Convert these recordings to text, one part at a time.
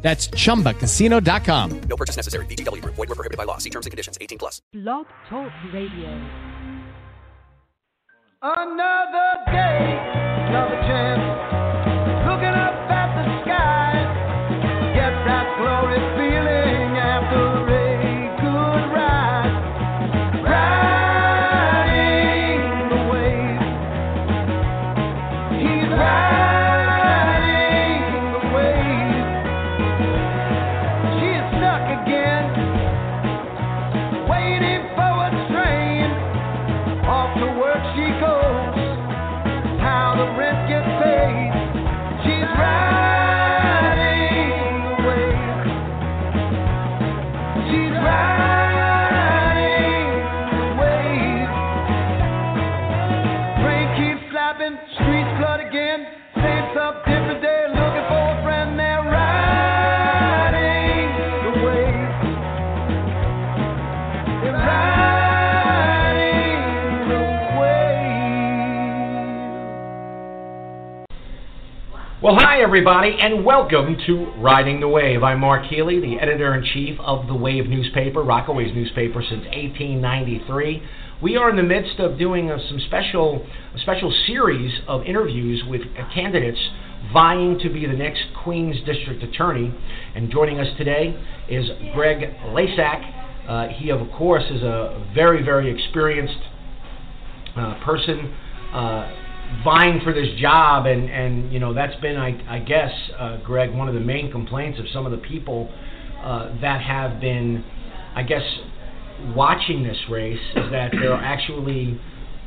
That's chumbacasino.com. No purchase necessary. VGW Group. Void were prohibited by law. See terms and conditions. 18 plus. Blog Talk Radio. Another day, another chance. Looking up Well, hi, everybody, and welcome to Riding the Wave. I'm Mark Healey, the editor in chief of the Wave newspaper, Rockaway's newspaper since 1893. We are in the midst of doing a, some special, a special series of interviews with candidates vying to be the next Queens District Attorney. And joining us today is Greg Lasak. Uh, he, of course, is a very, very experienced uh, person uh, vying for this job, and and you know that's been, I, I guess, uh, Greg, one of the main complaints of some of the people uh, that have been, I guess, watching this race is that there are actually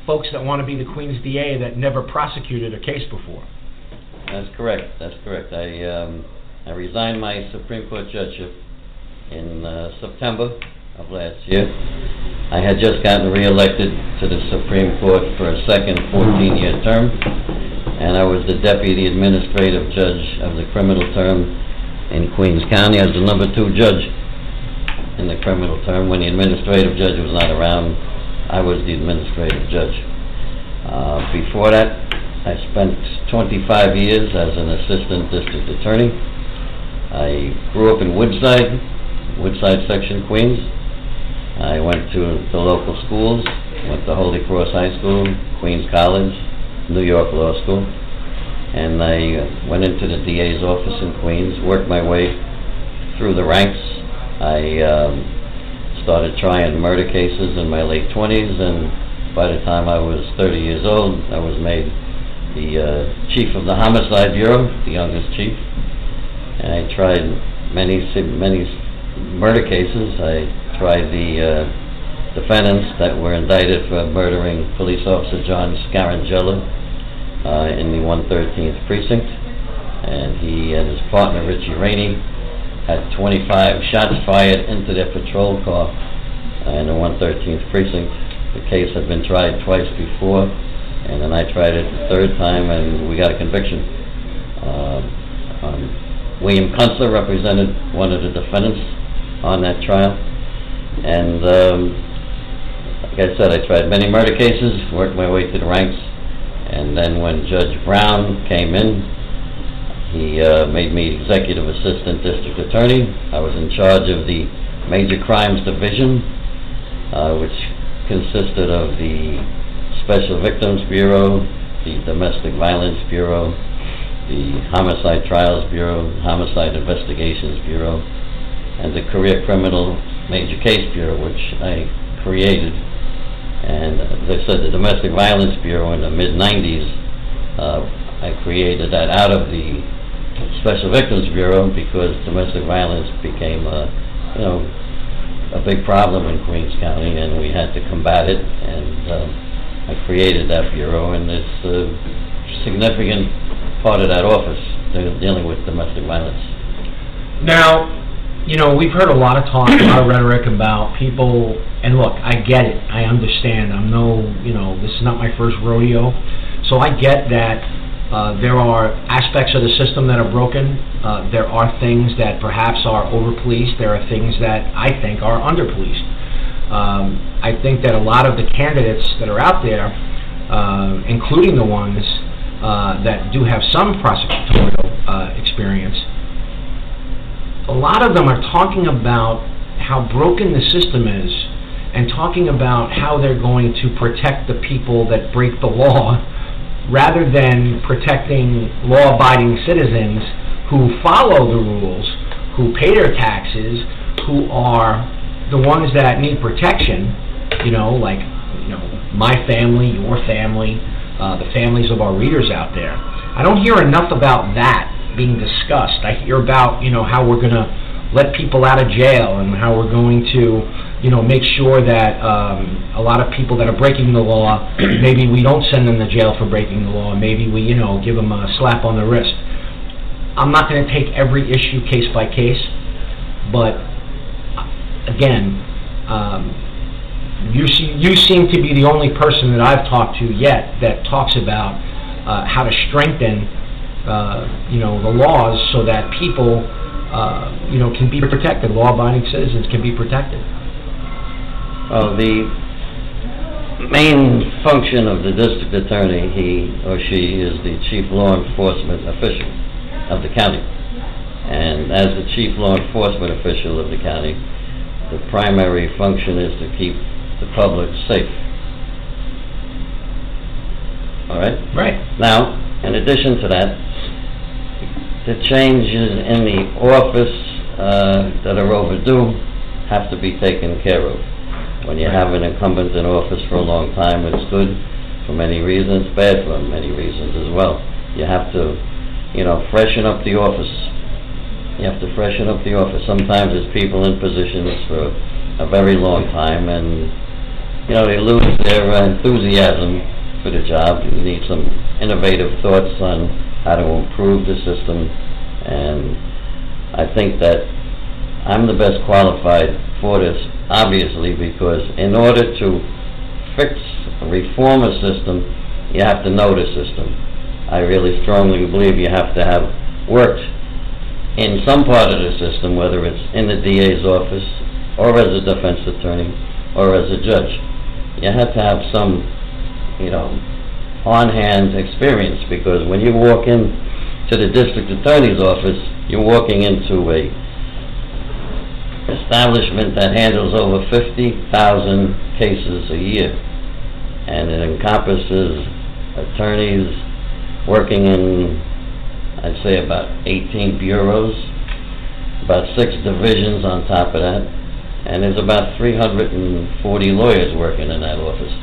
folks that want to be the Queen's DA that never prosecuted a case before. That's correct. That's correct. I um, I resigned my Supreme Court judgeship in uh, September of last year. I had just gotten reelected to the Supreme Court for a second 14-year term, and I was the deputy administrative judge of the criminal term in Queens County. I was the number two judge in the criminal term. When the administrative judge was not around, I was the administrative judge. Uh, before that, I spent 25 years as an assistant district attorney. I grew up in Woodside, Woodside section, Queens. I went to the local schools, went to Holy Cross High School, Queens College, New York Law School, and I went into the DA's office in Queens, worked my way through the ranks. I um, started trying murder cases in my late 20s, and by the time I was 30 years old, I was made the uh, chief of the Homicide Bureau, the youngest chief, and I tried many many murder cases. I tried the uh, defendants that were indicted for murdering police officer John Scarangella uh, in the 113th precinct, and he and his partner Richie Rainey had 25 shots fired into their patrol car in the 113th precinct. The case had been tried twice before, and then I tried it the third time, and we got a conviction. Uh, um, William Kunstler represented one of the defendants on that trial, and um, like I said, I tried many murder cases, worked my way through the ranks, and then when Judge Brown came in, he uh, made me executive assistant district attorney. I was in charge of the major crimes division, uh, which consisted of the Special Victims Bureau, the Domestic Violence Bureau, the Homicide Trials Bureau, Homicide Investigations Bureau, and the Career Criminal Major Case Bureau, which I created. And as I said, the Domestic Violence Bureau in the mid-90s, uh, I created that out of the Special Victims Bureau because domestic violence became, uh, you know, a big problem in Queens County, and we had to combat it. And um, I created that bureau, and it's a significant part of that office de- dealing with domestic violence. Now, you know, we've heard a lot of talk, a lot of rhetoric about people, and look, I get it, I understand. I'm no, you know, this is not my first rodeo, so I get that uh, there are aspects of the system that are broken. Uh, there are things that perhaps are over policed. There are things that I think are under policed. Um, I think that a lot of the candidates that are out there, uh, including the ones uh, that do have some prosecutorial uh, experience, a lot of them are talking about how broken the system is and talking about how they're going to protect the people that break the law rather than protecting law abiding citizens who follow the rules, who pay their taxes, who are the ones that need protection, you know, like you know, my family, your family, uh, the families of our readers out there. I don't hear enough about that being discussed. I hear about you know how we're going to let people out of jail and how we're going to you know make sure that um, a lot of people that are breaking the law, maybe we don't send them to jail for breaking the law. Maybe we you know give them a slap on the wrist. I'm not going to take every issue case by case, but uh, again, um, you see, you seem to be the only person that I've talked to yet that talks about uh, how to strengthen, uh, you know, the laws so that people, uh, you know, can be protected. Law-abiding citizens can be protected. Well, the main function of the district attorney, he or she is the chief law enforcement official of the county. And as the chief law enforcement official of the county, the primary function is to keep the public safe. All right? Right. Now, in addition to that, the changes in the office uh, that are overdue have to be taken care of. When you have an incumbent in office for a long time, it's good for many reasons, bad for many reasons as well. You have to, you know, freshen up the office. You have to freshen up the office. Sometimes there's people in positions for a very long time, and you know they lose their enthusiasm for the job. You need some innovative thoughts on how to improve the system, and I think that I'm the best qualified for this, obviously, because in order to fix, reform a system, you have to know the system. I really strongly believe you have to have worked in some part of the system, whether it's in the DA's office, or as a defense attorney, or as a judge. You have to have some, you know, on-hand experience, because when you walk in to the district attorney's office, you're walking into a establishment that handles over 50,000 cases a year. And it encompasses attorneys working in, I'd say, about 18 bureaus, about six divisions on top of that, and there's about 340 lawyers working in that office.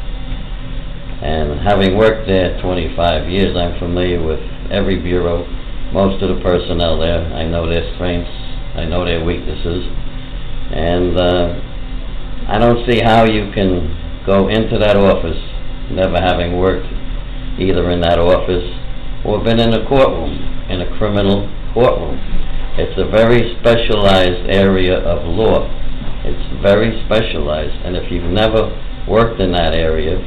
And having worked there 25 years, I'm familiar with every bureau, most of the personnel there. I know their strengths, I know their weaknesses, and uh, I don't see how you can go into that office never having worked either in that office or been in a courtroom, in a criminal courtroom. It's a very specialized area of law. It's very specialized, and if you've never worked in that area,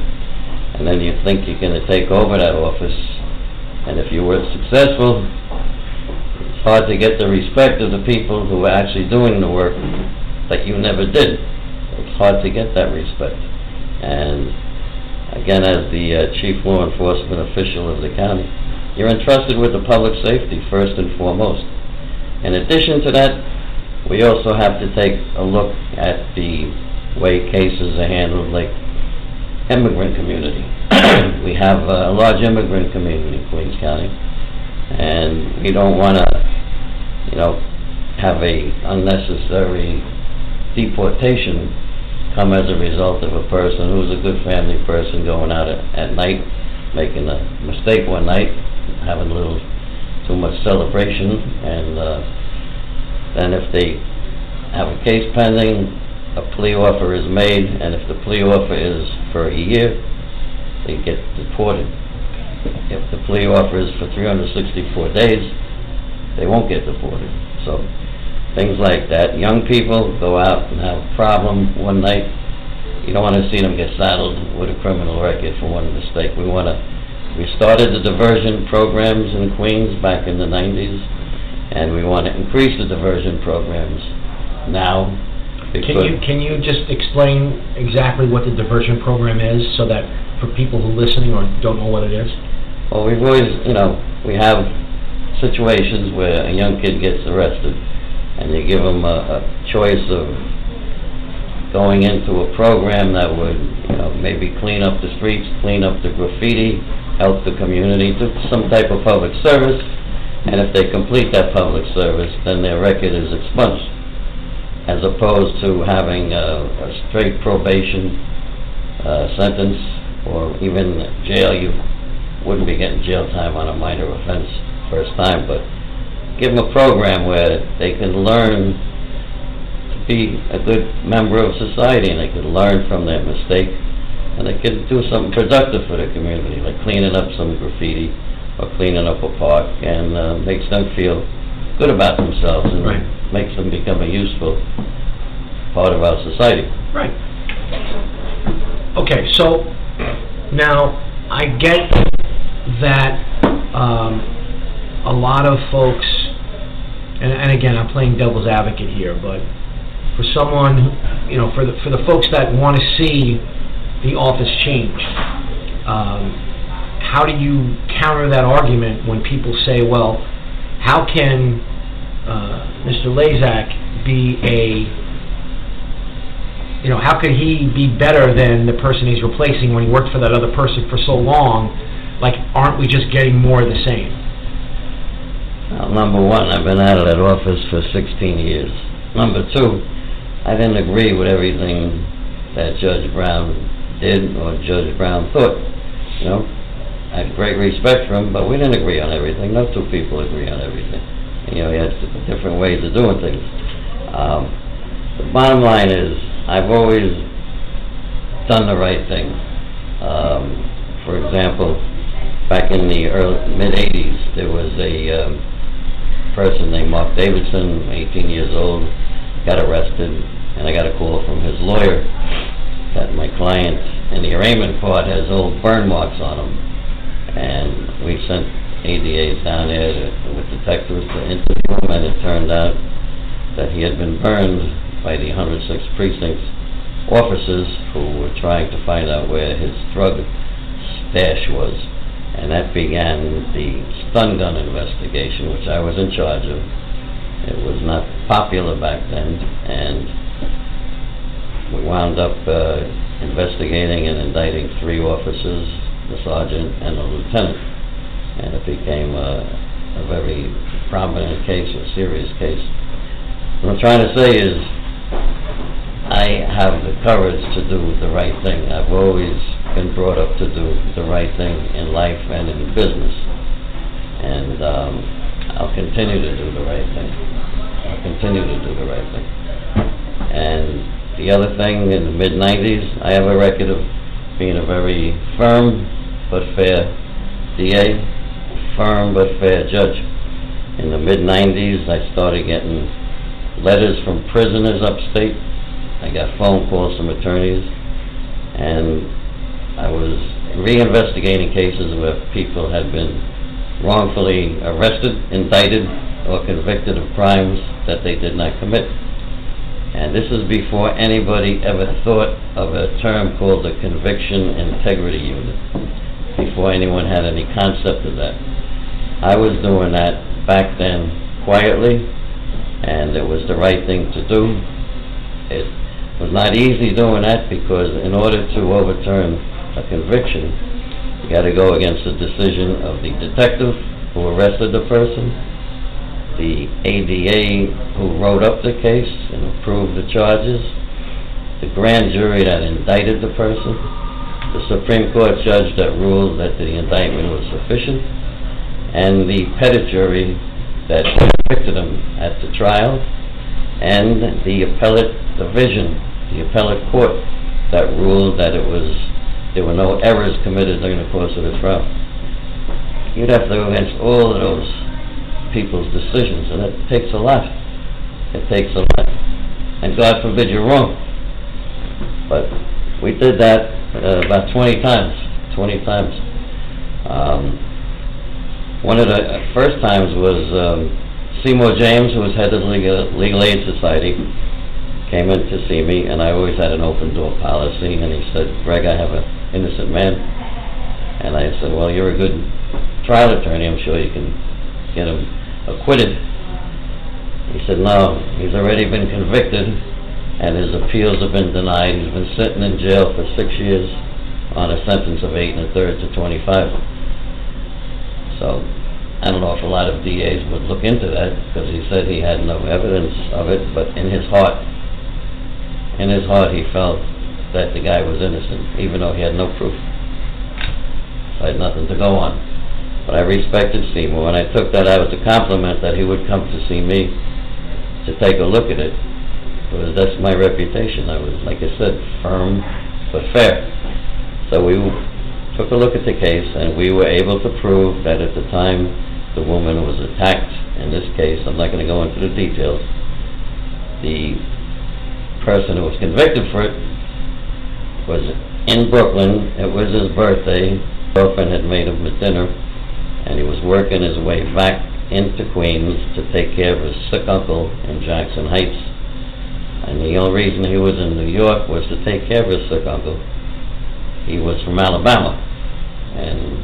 and then you think you're going to take over that office, and if you were successful, it's hard to get the respect of the people who are actually doing the work that you never did. It's hard to get that respect. And again, as the uh, chief law enforcement official of the county, you're entrusted with the public safety first and foremost. In addition to that, we also have to take a look at the way cases are handled, like immigrant community. we have a large immigrant community in Queens County, and we don't want to, you know, have a unnecessary deportation come as a result of a person who's a good family person going out at, at night, making a mistake one night, having a little too much celebration, and uh, then if they have a case pending, a plea offer is made, and if the plea offer is for a year, they get deported. If the plea offer is for 364 days, they won't get deported. So things like that. Young people go out and have a problem one night, you don't want to see them get saddled with a criminal record for one mistake. We want to, we started the diversion programs in Queens back in the 90s, and we want to increase the diversion programs now. Can you, can you just explain exactly what the diversion program is, so that for people who are listening or don't know what it is? Well, we've always, you know, we have situations where a young kid gets arrested, and you give them a, a choice of going into a program that would, you know, maybe clean up the streets, clean up the graffiti, help the community, do some type of public service, and if they complete that public service, then their record is expunged, as opposed to having a, a straight probation uh, sentence, or even jail, you wouldn't be getting jail time on a minor offense first time, but give them a program where they can learn to be a good member of society, and they can learn from their mistake, and they can do something productive for the community, like cleaning up some graffiti, or cleaning up a park, and uh, makes them feel good about themselves, and Right. Makes them become a useful part of our society. Right. Okay, so now I get that um, a lot of folks, and, and again, I'm playing devil's advocate here, but for someone, you know, for the for the folks that want to see the office change, um, how do you counter that argument when people say, well, how can uh, Mr. Lasak be a you know, how could he be better than the person he's replacing when he worked for that other person for so long? Like, aren't we just getting more of the same? Well, number one, I've been out of that office for 16 years. Number two, I didn't agree with everything that Judge Brown did or Judge Brown thought. You know, I had great respect for him, but we didn't agree on everything. No two people agree on everything. You know, he had different ways of doing things. Um, the bottom line is, I've always done the right thing. Um, for example, back in the early mid '80s, there was a um, person named Mark Davidson, 18 years old, got arrested, and I got a call from his lawyer that my client in the arraignment part has old burn marks on him, and we sent ADAs down there with detectives to interview him, and it turned out that he had been burned by the 106 precinct officers who were trying to find out where his drug stash was. And that began the stun gun investigation, which I was in charge of. It was not popular back then, and we wound up uh, investigating and indicting three officers, the sergeant and the lieutenant. And it became a, a very prominent case, a serious case. What I'm trying to say is, I have the courage to do the right thing. I've always been brought up to do the right thing in life and in business. And um, I'll continue to do the right thing. I'll continue to do the right thing. And the other thing, in the mid-90s, I have a record of being a very firm but fair DA, firm but fair judge. In the mid-90s, I started getting letters from prisoners upstate. I got phone calls from attorneys, and I was reinvestigating cases where people had been wrongfully arrested, indicted, or convicted of crimes that they did not commit. And this is before anybody ever thought of a term called the Conviction Integrity Unit, before anyone had any concept of that. I was doing that back then quietly, and it was the right thing to do. It was not easy doing that because in order to overturn a conviction, you got to go against the decision of the detective who arrested the person, the ADA who wrote up the case and approved the charges, the grand jury that indicted the person, the Supreme Court judge that ruled that the indictment was sufficient, and the petit jury that convicted him at the trial, and the appellate division, the appellate court that ruled that it was there were no errors committed during the course of the trial. You'd have to go against all of those people's decisions, and it takes a lot. It takes a lot. And God forbid you're wrong. But we did that uh, about 20 times, 20 times. Um, one of the first times was um, Seymour James, who was head of the Legal, Legal Aid Society, came in to see me, and I always had an open door policy, and he said, Greg, I have an innocent man. And I said, well, you're a good trial attorney, I'm sure you can get him acquitted. He said, no, he's already been convicted, and his appeals have been denied. He's been sitting in jail for six years on a sentence of eight and a third to 25. So, I don't know if a lot of DAs would look into that, because he said he had no evidence of it, but in his heart, in his heart, he felt that the guy was innocent, even though he had no proof. So I had nothing to go on. But I respected Seymour, and I took that as a compliment that he would come to see me to take a look at it. Because that's my reputation. I was, like I said, firm but fair. So we took a look at the case, and we were able to prove that at the time the woman was attacked, in this case, I'm not going to go into the details, the person who was convicted for it was in Brooklyn. It was his birthday. Girlfriend had made him a dinner, and he was working his way back into Queens to take care of his sick uncle in Jackson Heights. And the only reason he was in New York was to take care of his sick uncle. He was from Alabama, and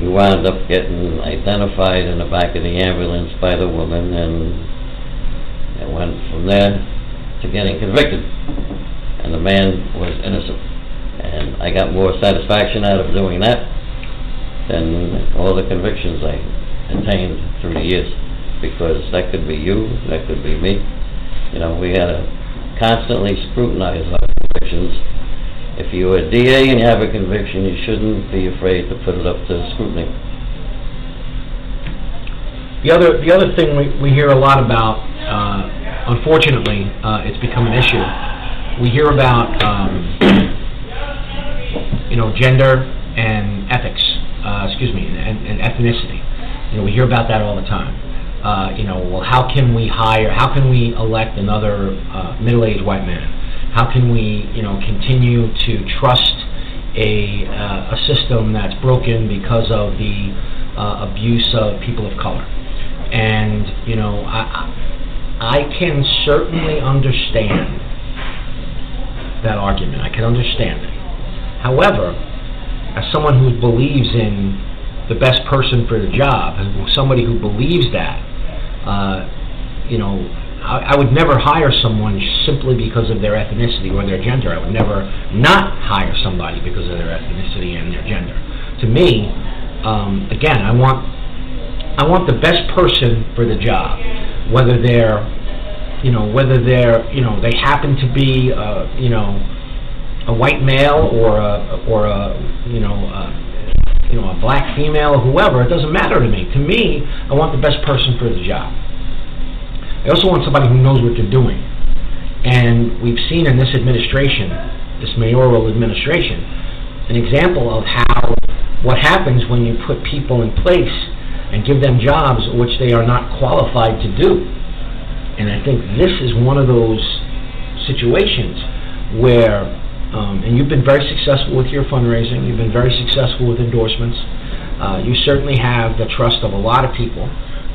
he wound up getting identified in the back of the ambulance by the woman, and it went from there to getting convicted. And the man was innocent. And I got more satisfaction out of doing that than all the convictions I attained through the years. Because that could be you, that could be me. You know, we had to constantly scrutinize our convictions. If you're a DA and you have a conviction, you shouldn't be afraid to put it up to scrutiny. The other, the other thing we, we hear a lot about, uh, unfortunately, uh, it's become an issue. We hear about, um, you know, gender and ethics, uh, excuse me, and, and ethnicity. You know, we hear about that all the time. Uh, you know, well, how can we hire, how can we elect another uh, middle-aged white man? How can we, you know, continue to trust a, uh, a system that's broken because of the uh, abuse of people of color? And, you know, I, I can certainly understand that argument. I can understand it. However, as someone who believes in the best person for the job, as somebody who believes that, uh, you know, I, I would never hire someone simply because of their ethnicity or their gender. I would never not hire somebody because of their ethnicity and their gender. To me, um, again, I want I want the best person for the job, whether they're, you know, whether they're, you know, they happen to be, uh, you know, a white male or a or a, you know, uh, you know, a black female or whoever. It doesn't matter to me. To me, I want the best person for the job. I also want somebody who knows what they're doing. And we've seen in this administration, this mayoral administration, an example of how what happens when you put people in place and give them jobs which they are not qualified to do. And I think this is one of those situations where, um, and you've been very successful with your fundraising, you've been very successful with endorsements, uh, you certainly have the trust of a lot of people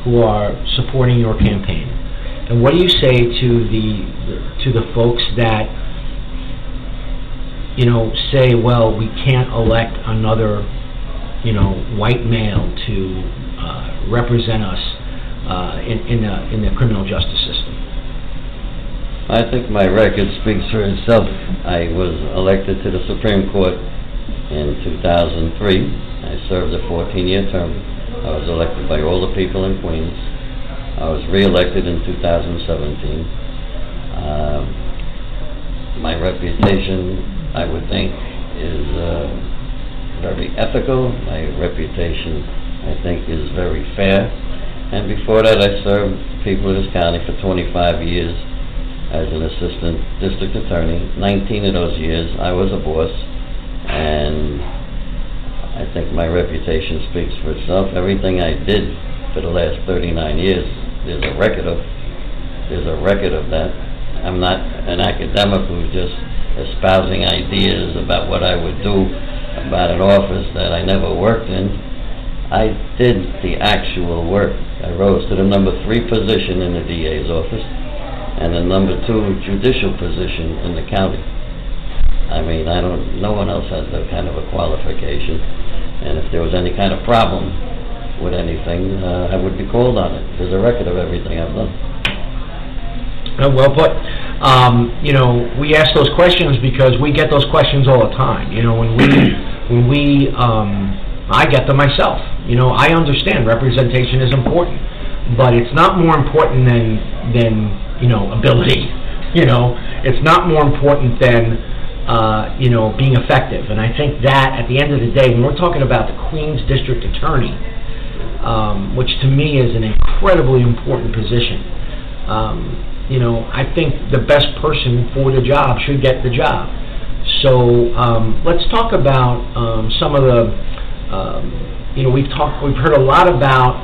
who are supporting your campaign. And what do you say to the to the folks that you know say, well, we can't elect another you know white male to uh, represent us uh, in in the in the criminal justice system? I think my record speaks for itself. I was elected to the Supreme Court in 2003. I served a 14-year term. I was elected by all the people in Queens. I was re-elected in 2017. Um, my reputation, I would think, is uh, very ethical. My reputation, I think, is very fair. And before that, I served people in this county for 25 years as an assistant district attorney. 19 of those years, I was a boss, and I think my reputation speaks for itself. Everything I did for the last 39 years, there's a record of. there's a record of that. I'm not an academic who's just espousing ideas about what I would do about an office that I never worked in. I did the actual work. I rose to the number three position in the DA's office and the number two judicial position in the county. I mean, I don't, no one else has that kind of a qualification. And if there was any kind of problem with anything, uh, I would be called on it. There's a record of everything I've done. Uh, Well put. Um, you know, we ask those questions because we get those questions all the time. You know, when we, when we, um, I get them myself. You know, I understand representation is important, but it's not more important than, than, you know, ability. You know, it's not more important than, uh, you know, being effective. And I think that, at the end of the day, when we're talking about the Queens District Attorney, um, which to me is an incredibly important position. Um, you know, I think the best person for the job should get the job. So um, let's talk about um, some of the, um, you know, we've talked, we've heard a lot about,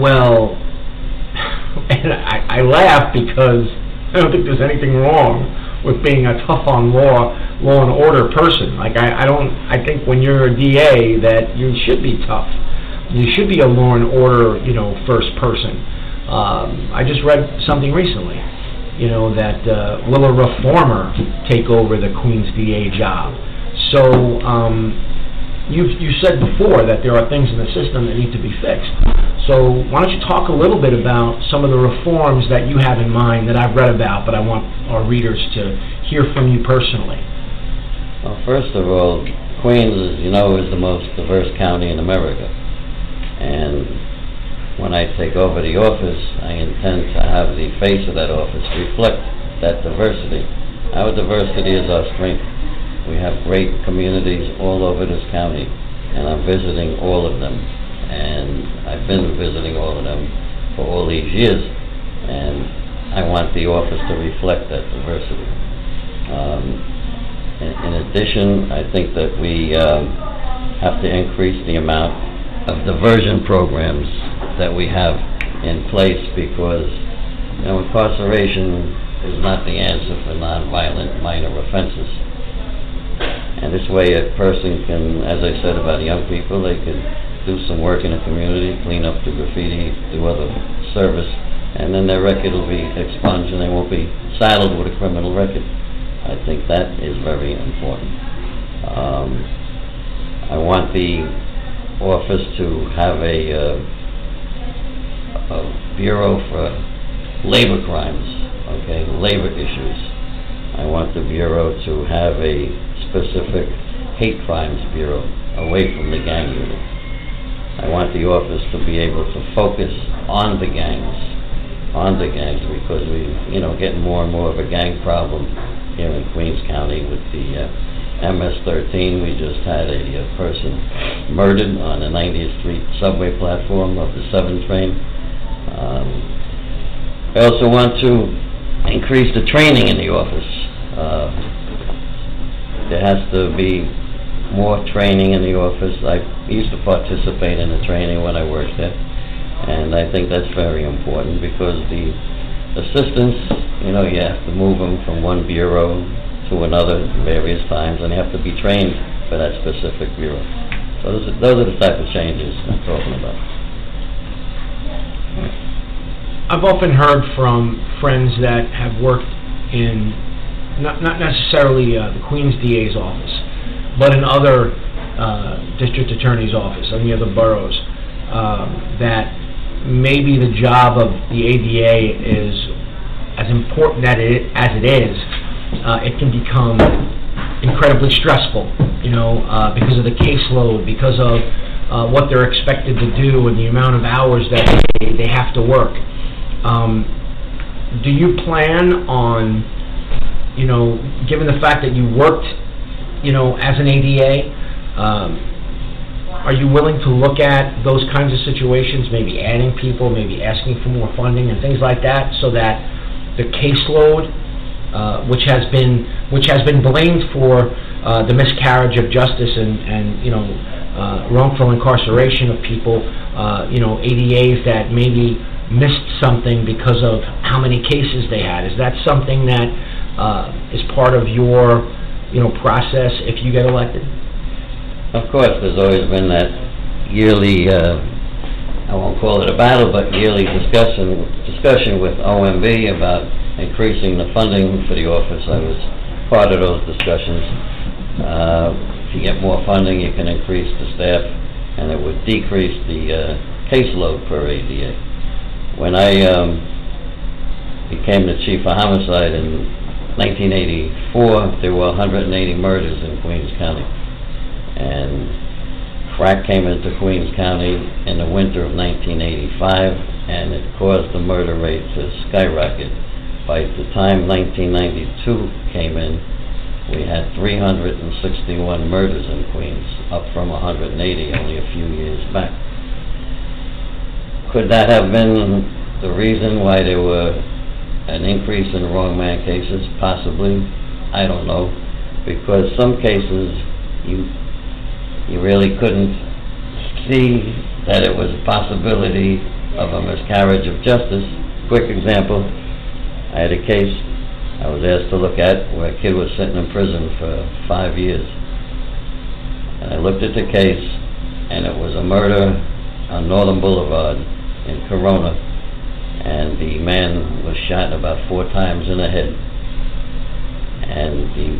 well, and I, I laugh because I don't think there's anything wrong with being a tough on law, law and order person. Like I, I don't, I think when you're a DA that you should be tough. You should be a law and order, you know, first person. Um, I just read something recently, you know, that uh, will a reformer take over the Queen's DA job? So um, you you said before that there are things in the system that need to be fixed. So why don't you talk a little bit about some of the reforms that you have in mind that I've read about, but I want our readers to hear from you personally. Well, first of all, Queens, as you know, is the most diverse county in America. And when I take over the office, I intend to have the face of that office reflect that diversity. Our diversity is our strength. We have great communities all over this county, and I'm visiting all of them. And I've been visiting all of them for all these years, and I want the office to reflect that diversity. Um, in, in addition, I think that we um, have to increase the amount of diversion programs that we have in place because, you know, incarceration is not the answer for nonviolent minor offenses. And this way, a person can, as I said about young people, they could do some work in the community, clean up the graffiti, do other service, and then their record will be expunged and they won't be saddled with a criminal record. I think that is very important. Um, I want the office to have a, uh, a bureau for labor crimes, okay, labor issues. I want the bureau to have a specific hate crimes bureau away from the gang unit. I want the office to be able to focus on the gangs, on the gangs, because we, you know, getting more and more of a gang problem here in Queens County with the uh, MS-13. We just had a, person murdered on the 90th Street subway platform of the 7 train. Um, I also want to increase the training in the office. Uh, there has to be more training in the office. I used to participate in the training when I worked there, and I think that's very important because the assistants, you know, you have to move them from one bureau to another various times, and have to be trained for that specific bureau. So those are, those are the type of changes I'm talking about. I've often heard from friends that have worked in, not, not necessarily uh, the Queen's DA's office, but in other uh, district attorney's office, any other boroughs, um, that maybe the job of the ADA is as important as it is, uh, it can become incredibly stressful, you know, uh, because of the caseload, because of uh, what they're expected to do and the amount of hours that they, they have to work. Um, do you plan on, you know, given the fact that you worked, you know, as an ADA, um, are you willing to look at those kinds of situations, maybe adding people, maybe asking for more funding and things like that, so that the caseload, uh, which has been which has been blamed for uh, the miscarriage of justice and and you know uh, wrongful incarceration of people, uh, you know ADAs that maybe missed something because of how many cases they had. Is that something that uh, is part of your, you know, process if you get elected? Of course, there's always been that yearly, uh, I won't call it a battle, but yearly discussion, discussion with OMB about increasing the funding for the office. I was part of those discussions. Uh, If you get more funding, you can increase the staff, and it would decrease the uh, caseload per ADA. When I um, became the chief of homicide in 1984, there were 180 murders in Queens County. And crack came into Queens County in the winter of 1985, and it caused the murder rate to skyrocket. By the time 1992 came in, we had 361 murders in Queens, up from 180 only a few years back. Could that have been the reason why there were an increase in wrong man cases? Possibly. I don't know. Because some cases, you, you really couldn't see that it was a possibility of a miscarriage of justice. Quick example, I had a case I was asked to look at where a kid was sitting in prison for five years. And I looked at the case, and it was a murder on Northern Boulevard in Corona, and the man was shot about four times in the head. And the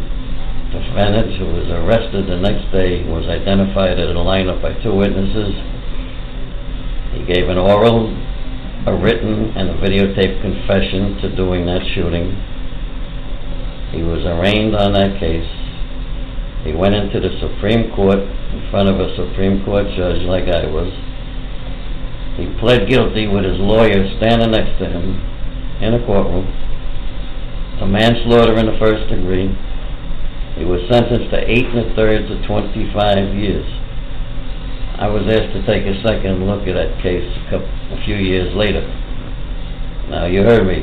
defendant, who was arrested the next day, was identified at a lineup by two witnesses. He gave an oral, a written, and a videotape confession to doing that shooting. He was arraigned on that case. He went into the Supreme Court in front of a Supreme Court judge like I was. He pled guilty with his lawyer standing next to him in a courtroom to manslaughter in the first degree. He was sentenced to eight and a third to 25 years. I was asked to take a second look at that case a, couple, a few years later. Now, you heard me.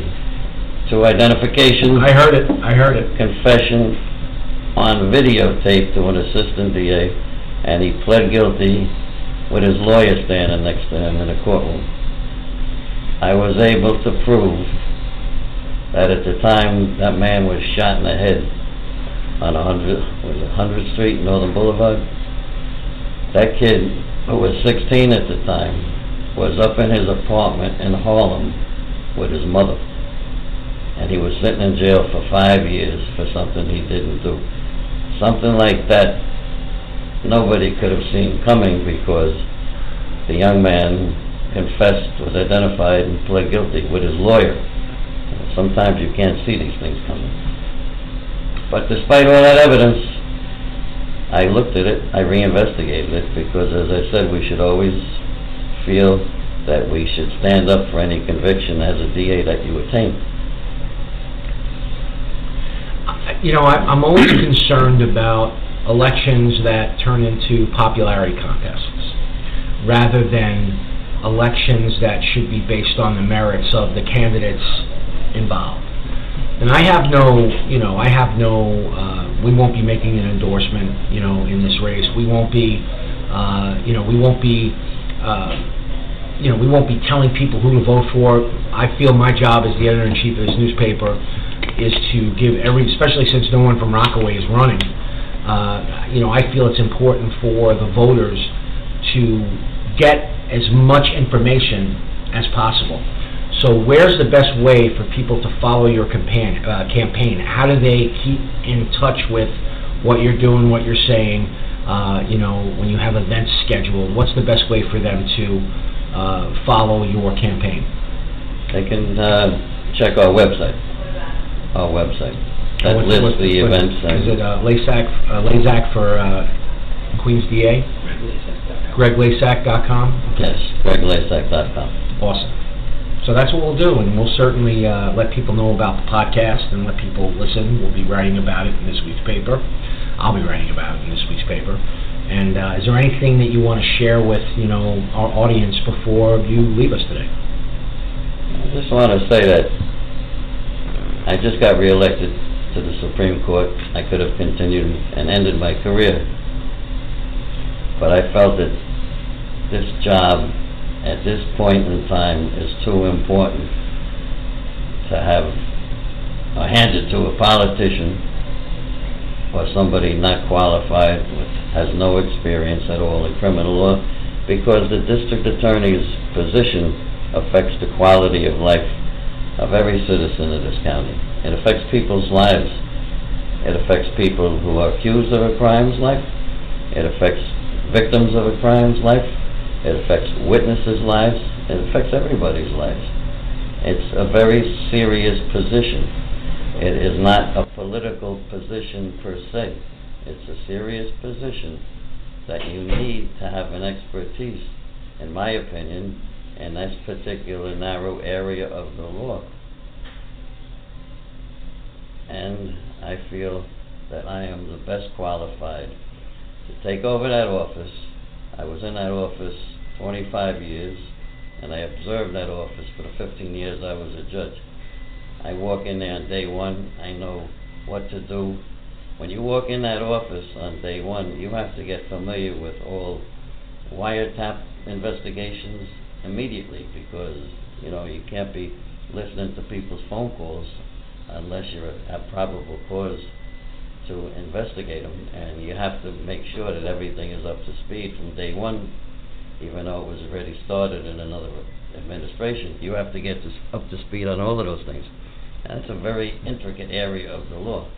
Two identifications I heard it, I heard it. confession on videotape to an assistant DA, and he pled guilty with his lawyer standing next to him in the courtroom. I was able to prove that at the time that man was shot in the head on a hundred, was it Hundred Street, Northern Boulevard, that kid, who was sixteen at the time, was up in his apartment in Harlem with his mother and he was sitting in jail for five years for something he didn't do. Something like that, nobody could have seen coming because the young man confessed, was identified, and pled guilty with his lawyer. Sometimes you can't see these things coming. But despite all that evidence, I looked at it, I reinvestigated it, because as I said, we should always feel that we should stand up for any conviction as a DA that you attain. You know, I, I'm always concerned about elections that turn into popularity contests, rather than elections that should be based on the merits of the candidates involved. And I have no, you know, I have no, uh, we won't be making an endorsement, you know, in this race. We won't be, uh, you know, we won't be, uh, you know, we won't be telling people who to vote for. I feel my job as the editor-in-chief of this newspaper is to give every, especially since no one from Rockaway is running, uh, you know, I feel it's important for the voters to get as much information as possible. So where's the best way for people to follow your campaign? Uh, campaign? How do they keep in touch with what you're doing, what you're saying? Uh, you know, when you have events scheduled, what's the best way for them to uh, follow your campaign? They can uh, check our website, our website. That What's- lists what's- the what's- events Is it and, uh, LASAK, uh, LASAK for uh, Queens DA? GregLasak.com? yes, greglasak.com. Awesome. So that's what we'll do, and we'll certainly uh, let people know about the podcast and let people listen. We'll be writing about it in this week's paper. I'll be writing about it in this week's paper. And uh, is there anything that you want to share with you know our audience before you leave us today? I just want to say that I just got reelected to the Supreme Court. I could have continued and ended my career. But I felt that this job at this point in time is too important to have handed to a politician or somebody not qualified, with, has no experience at all in criminal law, because the district attorney's position affects the quality of life of every citizen of this county. It affects people's lives. It affects people who are accused of a crime's life. It affects victims of a crime's life. It affects witnesses' lives. It affects everybody's lives. It's a very serious position. It is not a political position per se. It's a serious position that you need to have an expertise, in my opinion, in this particular narrow area of the law. And I feel that I am the best qualified to take over that office. I was in that office 25 years, and I observed that office for the 15 years I was a judge. I walk in there on day one, I know what to do. When you walk in that office on day one, you have to get familiar with all wiretap investigations immediately because, you know, you can't be listening to people's phone calls unless you have probable cause to investigate them, and you have to make sure that everything is up to speed from day one, even though it was already started in another administration. You have to get to, up to speed on all of those things. And it's a very intricate area of the law.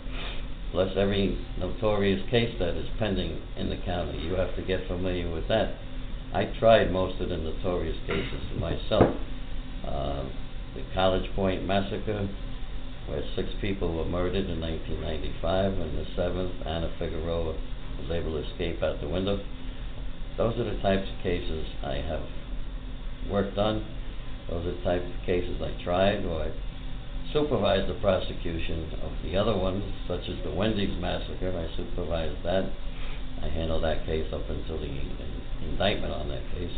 Plus, every notorious case that is pending in the county, you have to get familiar with that. I tried most of the notorious cases myself. Uh, the College Point massacre, where six people were murdered in 1995, and the seventh, Anna Figueroa, was able to escape out the window. Those are the types of cases I have worked on. Those are the types of cases I tried or I supervised the prosecution of the other ones, such as the Wendy's massacre. I supervised that. I handled that case up until the in- indictment on that case.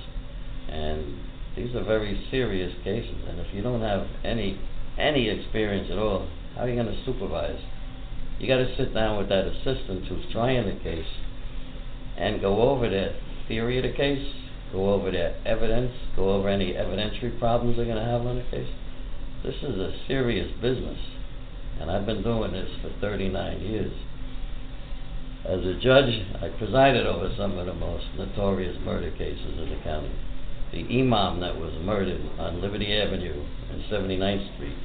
And these are very serious cases, and if you don't have any any experience at all, how are you going to supervise? You got to sit down with that assistant who's trying the case and go over the theory of the case, go over the evidence, go over any evidentiary problems they're going to have on the case. This is a serious business, and I've been doing this for 39 years. As a judge, I presided over some of the most notorious murder cases in the county. The imam that was murdered on Liberty Avenue and 79th Street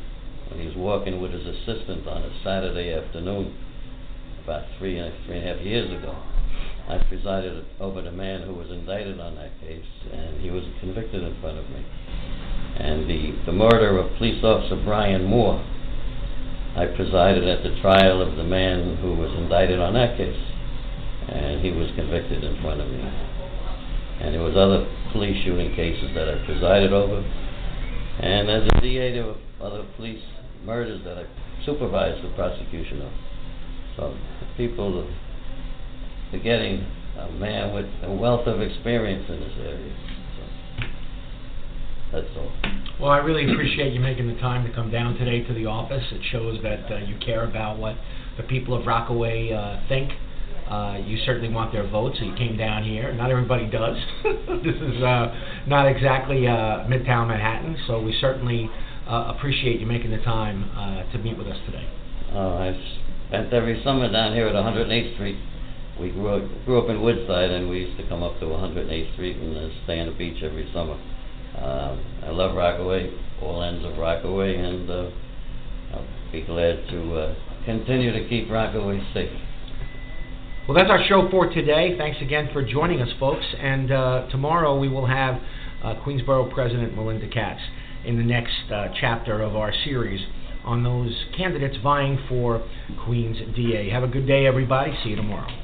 when he was walking with his assistant on a Saturday afternoon about three and three and a half years ago. I presided over the man who was indicted on that case, and he was convicted in front of me. And the, the murder of police officer Brian Moore, I presided at the trial of the man who was indicted on that case, and he was convicted in front of me. And there was other police shooting cases that I presided over, and as a DA, there were other police murders that I supervised the prosecution of. So people are forgetting a man with a wealth of experience in this area. So that's all. Well, I really appreciate you making the time to come down today to the office. It shows that uh, you care about what the people of Rockaway uh, think. Uh, you certainly want their vote, so you came down here. Not everybody does. this is uh, not exactly uh, Midtown Manhattan, so we certainly uh, appreciate you making the time uh, to meet with us today. Uh, I spent every summer down here at 108th Street. We grew up, grew up in Woodside, and we used to come up to 108th Street and uh, stay on the beach every summer. Uh, I love Rockaway, all ends of Rockaway, and uh, I'll be glad to uh, continue to keep Rockaway safe. Well, that's our show for today. Thanks again for joining us, folks. And uh, tomorrow we will have uh, Queensborough President Melinda Katz in the next uh, chapter of our series on those candidates vying for Queens DA. Have a good day, everybody. See you tomorrow.